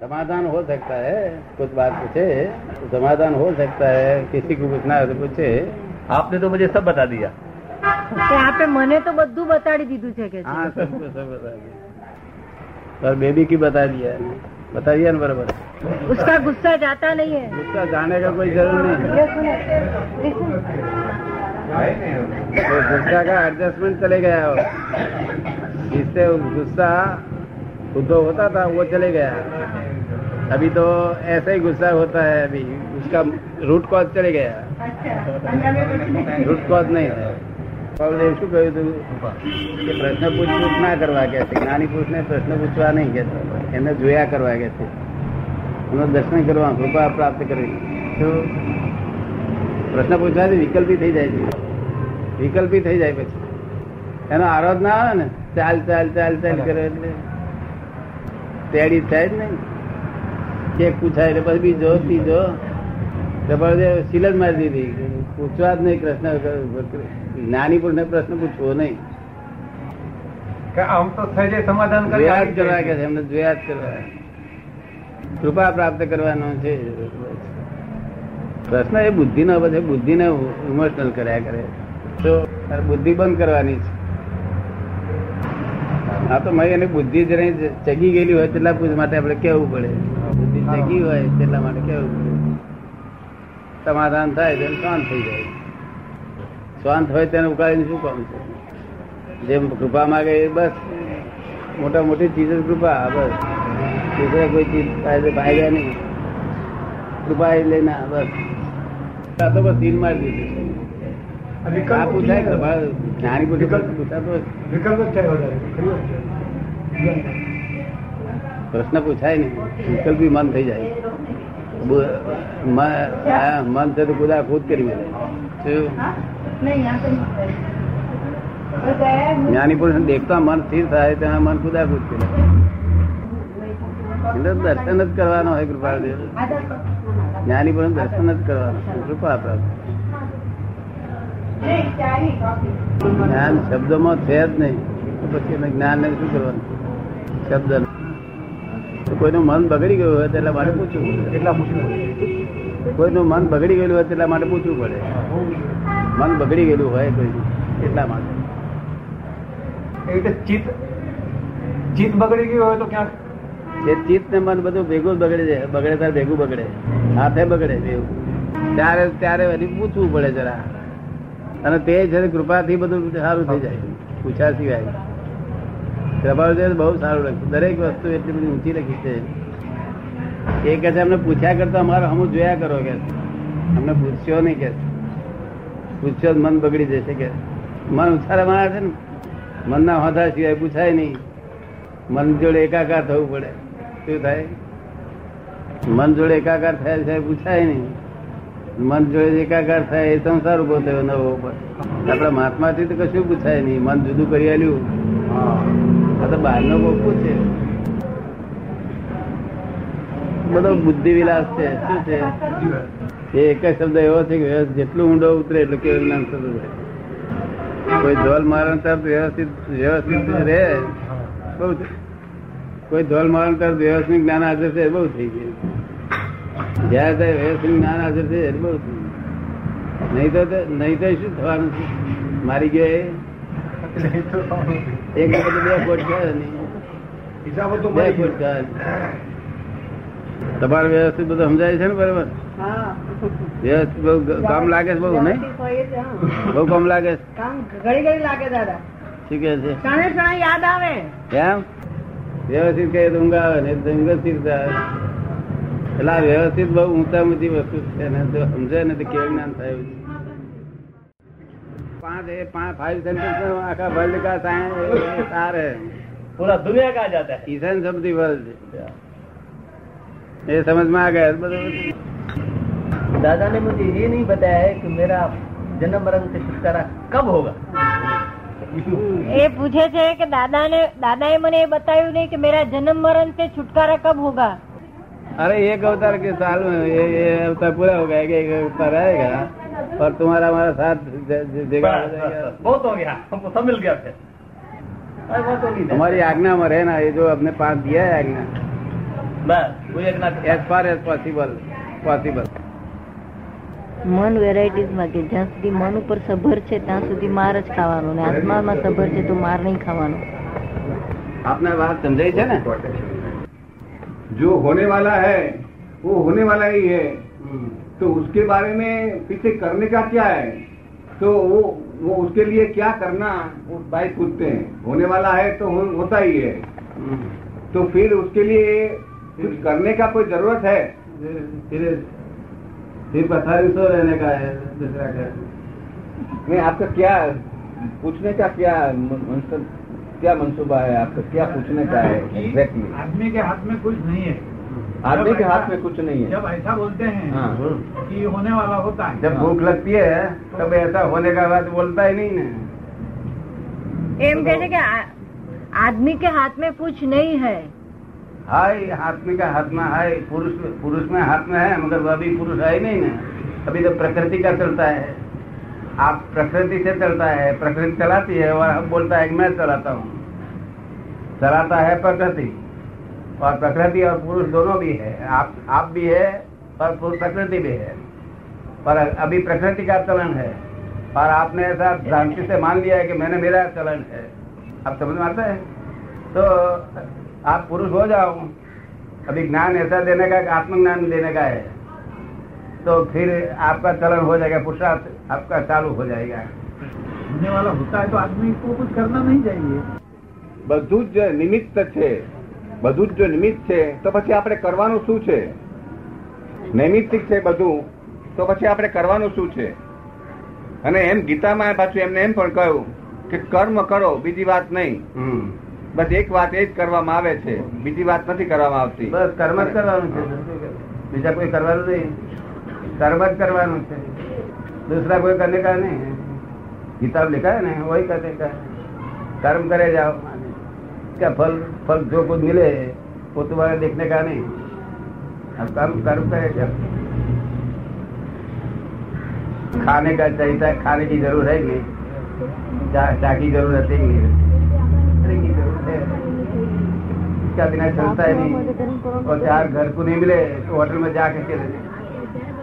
समाधान हो सकता है कुछ बात पूछे तो समाधान हो सकता है किसी को पूछना है तो पूछे आपने तो मुझे सब बता दिया કે આપે મને તો બધું બતાડી દીધું છે કે છે. हाँ सबको सब बता दिया पर बेबी की बता दिया है बता दिया ना बराबर उसका गुस्सा जाता नहीं है उसका जाने का कोई जरूर नहीं है ये सुनो, listen. तो गुस्सा का एडजस्टमेंट चले गया हो जिससे वो गुस्सा उद्धव होता था वो चले गया अभी तो ऐसा ही गुस्सा होता है अभी उसका रूट कॉज चले गया રૂટ કોઝ નહીં પાવલે શું કહ્યું હતું કે પ્રશ્ન પૂછ પૂછ ના કરવા કે છે જ્ઞાની પુરુષને પ્રશ્ન પૂછવા નહીં કે છે. એમને જોયા કરવા કે છે એનું દર્શન કરવા કૃપા પ્રાપ્ત કરવી શું પ્રશ્ન પૂછવાથી વિકલ્પી થઈ જાય છે વિકલ્પી થઈ જાય પછી એનો આરોધ ના આવે ને ચાલ ચાલ ચાલ ચાલ કરે એટલે તેડી થાય જ નહીં ચેક પૂછાય એટલે પછી બીજો ત્રીજો. સીલ જ મારી દીધી. પૂછવા જ નહીં પ્રશ્ન જ્ઞાની પુરુષને પ્રશ્ન પૂછવો નહીં. આમ તો સહેજે સમાધાન કે એમને કરવા. કૃપા પ્રાપ્ત કરવાનો છે. પ્રશ્ન એ બુદ્ધિ નો બધે બુદ્ધિ ને ઇમોશનલ કર્યા કરે. તો બુદ્ધિ બંધ કરવાની છે. આ તો મારી એની બુદ્ધિ જ ચગી ગયેલી હોય તેટલા પૂછ માટે આપણે કેવું પડે? ભેગી હોય એટલા માટે કેવું? સમાધાન થાય તેમ શાંત થઈ જાય. શાંત હોય તેને ઉકાળીને શું કામ છે? જેમ કૃપા માગે એ બસ. મોટા મોટી ચીજ કૃપા બસ. બીજા કોઈ ચીજ ફાયદા નહીં. કૃપા એટલે ના બસ. આ તો બસ દિલ મારી દીધું. આ પૂછાય વિકલ્પ થાય વધારે પ્રશ્ન પૂછાય નહીં. વિકલ્પી મન થઈ જાય. મન છે તો ખુદ કરી જ્ઞાની પુરુષ દેખતા મન સ્થિર થાય તેના મન કુદા ખુદ કરે. દર્શન જ કરવાનો હોય કૃપા જ્ઞાની પુરુષ દર્શન જ કરવાનું કૃપા પ્રાપ્ત. જ્ઞાન શબ્દોમાં છે જ નહીં. પછી એને જ્ઞાન ને શું કરવાનું? શબ્દ કોઈનું મન બગડી ગયું હોય એટલા માટે પૂછવું એટલા પૂછવું કોઈનું મન બગડી ગયેલું હોય એટલા માટે પૂછવું પડે. મન બગડી ગયેલું હોય કોઈ એટલા માટે. એ રીતે ચિત્ત ચિત્ત બગડી ગયું હોય તો ક્યાંક? જે ચિત્ત ને મન બધું ભેગું બગડે છે. બગડે ત્યારે ભેગું બગડે. હાથે બગડે બેઉ. ત્યારે ત્યારે પૂછવું પડે જરા. અને તે છે કૃપાથી બધું સારું થઈ જાય. પૂછ્યા સિવાય. કૃપા બહુ સારું લખ્યું દરેક વસ્તુ એટલી બધી ઊંચી લખી છે. એ કે છે, અમને પૂછ્યા કરતા અમારે હમું જોયા કરો કે અમને પૂછ્યો નહીં કે પૂછ્યો મન બગડી જશે કે મન ઉછાળા મારા છે ને, મનના હોતા સિવાય પૂછાય નહીં. મન જોડે એકાકાર થવું પડે. શું થાય? મન જોડે એકાકાર થયા છે પૂછાય નહીં. મન જોડે એકાકાર થાય એ સંસાર ઊભો થયો નવો ઉપર. આપણા મહાત્માથી તો કશું પૂછાય નહીં. મન જુદું કરી આલ્યું. આ તો બહારનો કોઈ પૂછે બધો બુદ્ધિ વિલાસ છે, શું છે? એ એક જ શબ્દ એવો છે કે જેટલું ઊંડો ઉતરે એટલું કેવું જ્ઞાન થતું કોઈ ધોલ મારણ તરફ વ્યવસ્થિત વ્યવસ્થિત રહે, બહુ કોઈ ધોલ મારણ તરફ વ્યવસ્થિત જ્ઞાન હાજર છે બઉ થઈ ગયું. જયારે ત્યારે વ્યવસ્થિત જ્ઞાન હાજર છે બહુ થઈ ગયું. નહીં તો નહીં તો શું થવાનું છે? મારી ગયા એક વખત બે કોટ તમારે વ્યવસ્થિત બધું સમજાય છે ને બરોબર? વ્યવસ્થિત બહુ કામ લાગે છે બહુ નહીં? બહુ કામ લાગે છે? ઘડી ઘડી લાગે દાદા. શું કે છે? ક્ષણે ક્ષણે યાદ આવે. એમ વ્યવસ્થિત કહીએ તો ઊંઘ આવે ને ઊંઘ સ્થિર એટલે આ વ્યવસ્થિત બહુ ઊંચા ઊંચી વસ્તુ છે ને જો સમજે ને તો કેવું જ્ઞાન થાય. એવું છે. પાંચ એ પાંચ ફાઇવ સેન્ટેન્સ આખા વર્લ્ડ કા સાયન્સ સારે पूरा दुनिया का आ जाता है ईशान ऑफ दी वर्ल्ड ये समझ में आ गया બધું दादा ने मुझे ये नहीं बताया है कि मेरा जन्म मरण से छुटकारा कब होगा એ પૂછે છે કે દાદાને દાદાએ મને એ બતાવ્યું નહીં કે મેરા જન્મ મરણ से छुटकारा कब होगा अरे एक अवतार के साल में ये, ये अवतार पूरा हो गया एक अवतार आएगा और तुम्हारा हमारा साथ ज- ज- जगह हो जाएगा बहुत हो गया हमको सब मिल गया फिर अरे बहुत हो गई हमारी आज्ञा में रहना ये जो आपने पास दिया है आज्ञा બસ કોઈ એક ના as far as possible possible મન વેરાયટીઝ માં કે જ્યાં સુધી મન ઉપર સભર છે ત્યાં સુધી માર જ ખાવાનો ને આત્મામાં સભર છે તો માર નહીં ખાવાનો આપને વાત સમજાય છે ને जो होने वाला है वो होने वाला ही है तो उसके बारे में पीछे करने का क्या है? तो वो वो उसके लिए क्या करना वो भाई पूछते हैं। होने वाला है तो हो, होता ही है। तो फिर उसके लिए कुछ करने का कोई ज़रूरत है? फिर फिर पथारी सो रहने का है दूसरा क्या नहीं आपका क्या पूछने का क्या क्या मनसूबा है? आपका क्या पूछने का है? एग्जैक्टली आदमी के हाथ में कुछ नहीं है। आदमी के हाथ में कुछ नहीं है। जब ऐसा बोलते हैं हाँ। कि होने वाला होता है। जब भूख लगती है तब ऐसा होने का बात बोलता ही नहीं है। एम कहते कि आदमी के हाथ में कुछ नहीं है। हाय आदमी का हाथ में हाय? पुरुष पुरुष में हाथ में है मगर वह अभी पुरुष है ही नहीं ना। अभी तो प्रकृति का चलता है। आप प्रकृति से चलता है प्रकृति चलाती है और बोलता है मैं चलाता हूँ। चलाता है प्रकृति। और प्रकृति और पुरुष दोनों भी है आप आप भी है और पुरुष- प्रकृति भी है पर अभी प्रकृति का चलन है और आपने ऐसा भ्रांति से मान लिया है कि मैंने मेरा चलन है आप समझ में आता है तो आप पुरुष हो जाओ अभी ज्ञान ऐसा देने का कि आत्मज्ञान देने का है तो फिर आपका चलन हो जाएगा पुरुषार्थ आपका चालू हो जाएगा होने वाला होता है तो आदमी को कुछ करना नहीं चाहिए બધું જ નિમિત્ત છે બધું જ જો નિમિત્ત છે તો પછી આપણે કરવાનું શું છે? નૈમિત્તિક છે બધું તો પછી આપણે કરવાનું શું છે? અને એમ ગીતામાં પાછું એમને એમ પણ કહ્યું કે કર્મ કરો બીજી વાત નહીં. બસ એક વાત એ જ કરવામાં આવે છે. બીજી વાત નથી કરવામાં આવતી. બસ કર્મ જ કરવાનું છે. બીજા કોઈ કરવાનું નહીં. કર્મ જ કરવાનું છે. દૂસરા કોઈ કરને કા નહીં. કિતાબ લિખા ને હોય કરને કર્મ કરે જાઓ. है। कर्म करे जाओ क्या फल फल जो कुछ मिले वो तुम्हारे देखने का नहीं अब कर्म कर्म करे जाओ खाने का चाहिए खाने की जरूरत है कि नहीं चा, चा की जरूरत है कि नहीं खाने की जरूरत है इसका बिना चलता है नहीं और चार घर को नहीं मिले तो होटल में जाके के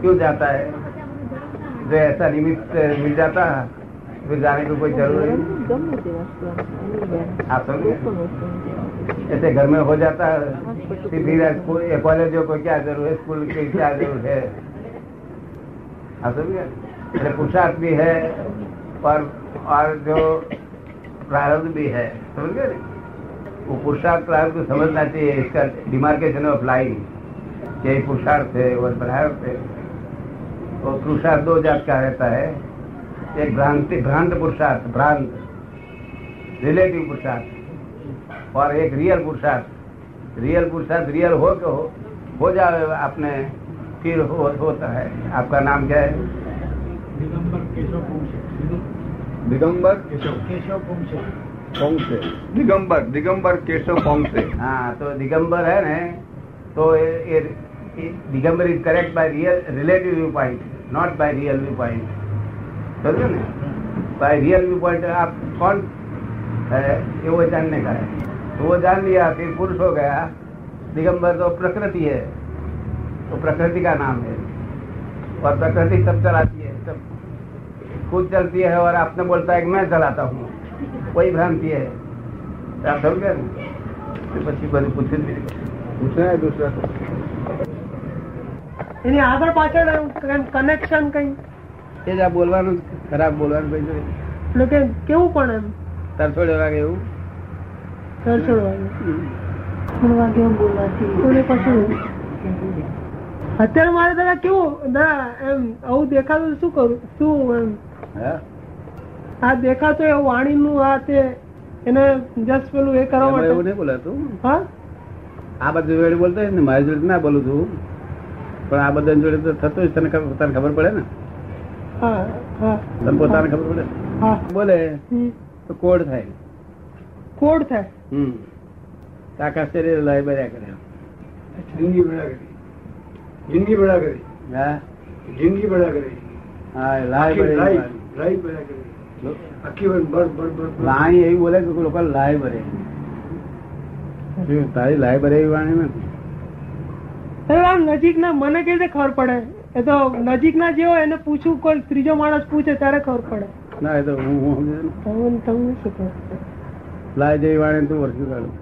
क्यों जाता है जो ऐसा निमित्त मिल जाता फिर जाने की कोई जरूरत नहीं आप समझे ऐसे घर में हो जाता है फिर फिर स्कूल या कॉलेजों को क्या जरूरत है स्कूल की क्या जरूरत है आप समझे એટલે પુરુષાર્થ भी है और और जो प्रारब्ध भी है समझ गए ना? वो पुरुषार्थ प्रारब्ध को समझना चाहिए इसका डिमार्केशन ऑफ लाइन कि ये पुरुषार्थ है और प्रारब्ध है और पुरुषार्थ दो जात का रहता है एक भ्रांति भ्रांत पुरुषार्थ भ्रांत रिलेटिव पुरुषार्थ और एक रियल पुरुषार्थ। रियल पुरुषार्थ रियल हो के हो हो जाए आपने फिर हो, होता है। आपका नाम क्या है? दिगंबर केशव दिगंबर? केशव। केशव पोंसे दिगंबर दिगंबर केशव पोंसे हाँ तो दिगंबर है ना तो ये Digambar is correct by real relative view point not by real view point समझे ना बाय रियल व्यू पॉइंट आप कौन है ये वो जानने का है तो वो जान लिया फिर पुरुष हो गया दिगंबर तो प्रकृति है तो प्रकृति का नाम है और प्रकृति सब चलाती है सब खुद चलती है और आपने बोलता है कि मैं चलाता हूँ वही भ्रांति है तो आप समझ गए ना? तो પછી બધું પૂછ્યું જ નહીં. પૂછે દૂસરા એની આગળ પાછળ કનેક્શન કઈ એ જ આ બોલવાનું ખરાબ બોલવાનું ભાઈ એટલે કે કેવું પણ એમ? તરછોડે વાગે એવું. તરછોડવાનું કોને પછી અત્યારે મારે દાદા કેવું? દાદા એમ આવું દેખાતું શું કરું? શું એમ? હે? આ દેખાતો એ વાણી નું આ તે એને જસ્ટ પેલું એ કરવા માટે. એવું નહીં બોલાતું? હા? આ બધું જોડે બોલતો હોય ને મારી જોડે ના બોલું છું. પણ આ બધા જોડે તો થતું જ તને ખબર પડે ને? તને પોતાને ખબર પડે? બોલે તો કોડ થાય. કોડ થાય? હમ. આકાશ શરીર લય બર્યા કરે. જિંદગી બડા કરી. જિંદગી બડા કરી. હા? જિંદગી બડા કરી. હા લાય લાય લાય બડા કરી. લોકો લાય ભરે તારી લાય ભરે એવી વાણી ને નજીક ના મને કઈ રીતે ખબર પડે? એ તો નજીક ના જે હોય એને પૂછવું કોઈ ત્રીજો માણસ પૂછે ત્યારે ખબર પડે. ના એ તો હું હું. તમને તમને શું લાય જેવી વાણી તું વર્ષું કાઢું